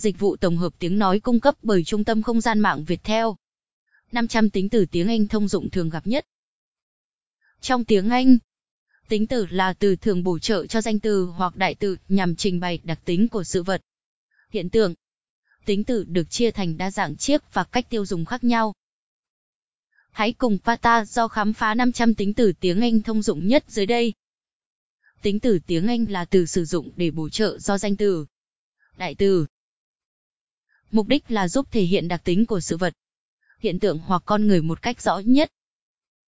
Dịch vụ tổng hợp tiếng nói cung cấp bởi Trung tâm Không gian mạng Việt Theo. 500 tính từ tiếng Anh thông dụng thường gặp nhất. Trong tiếng Anh, tính từ là từ thường bổ trợ cho danh từ hoặc đại từ nhằm trình bày đặc tính của sự vật. Hiện tượng Tính từ được chia thành đa dạng chiếc và cách tiêu dùng khác nhau. Hãy cùng Pata do khám phá 500 tính từ tiếng Anh thông dụng nhất dưới đây. Tính từ tiếng Anh là từ sử dụng để bổ trợ do danh từ. Đại từ. Mục đích là giúp thể hiện đặc tính của sự vật, hiện tượng hoặc con người một cách rõ nhất.